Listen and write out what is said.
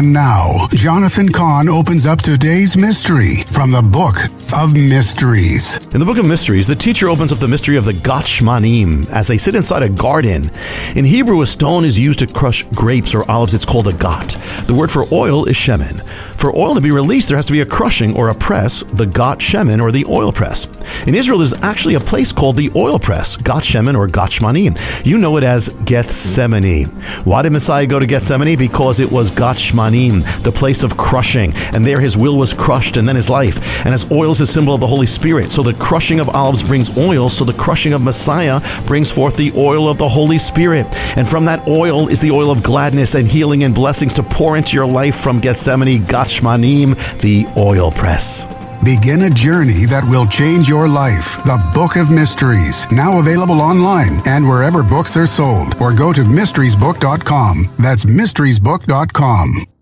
And now, Jonathan Cahn opens up today's mystery from the Book of Mysteries. In the Book of Mysteries, the teacher opens up the mystery of the Gat Shmanim as they sit inside a garden. In Hebrew, a stone is used to crush grapes or olives. It's called a gat. The word for oil is shemen. For oil to be released, there has to be a crushing or a press, the gat shemen or the oil press. In Israel, there's actually a place called the oil press, Gat or Gatshmanim. You know it as Gethsemane. Why did Messiah go to Gethsemane? Because it was Gatshmanim, the place of crushing. And there his will was crushed and then his life. And as oil is a symbol of the Holy Spirit, so the crushing of olives brings oil, so the crushing of Messiah brings forth the oil of the Holy Spirit. And from that oil is the oil of gladness and healing and blessings to pour into your life from Gethsemane, Gatshmanim, the oil press. Begin a journey that will change your life. The Book of Mysteries, now available online and wherever books are sold, or go to mysteriesbook.com. That's mysteriesbook.com.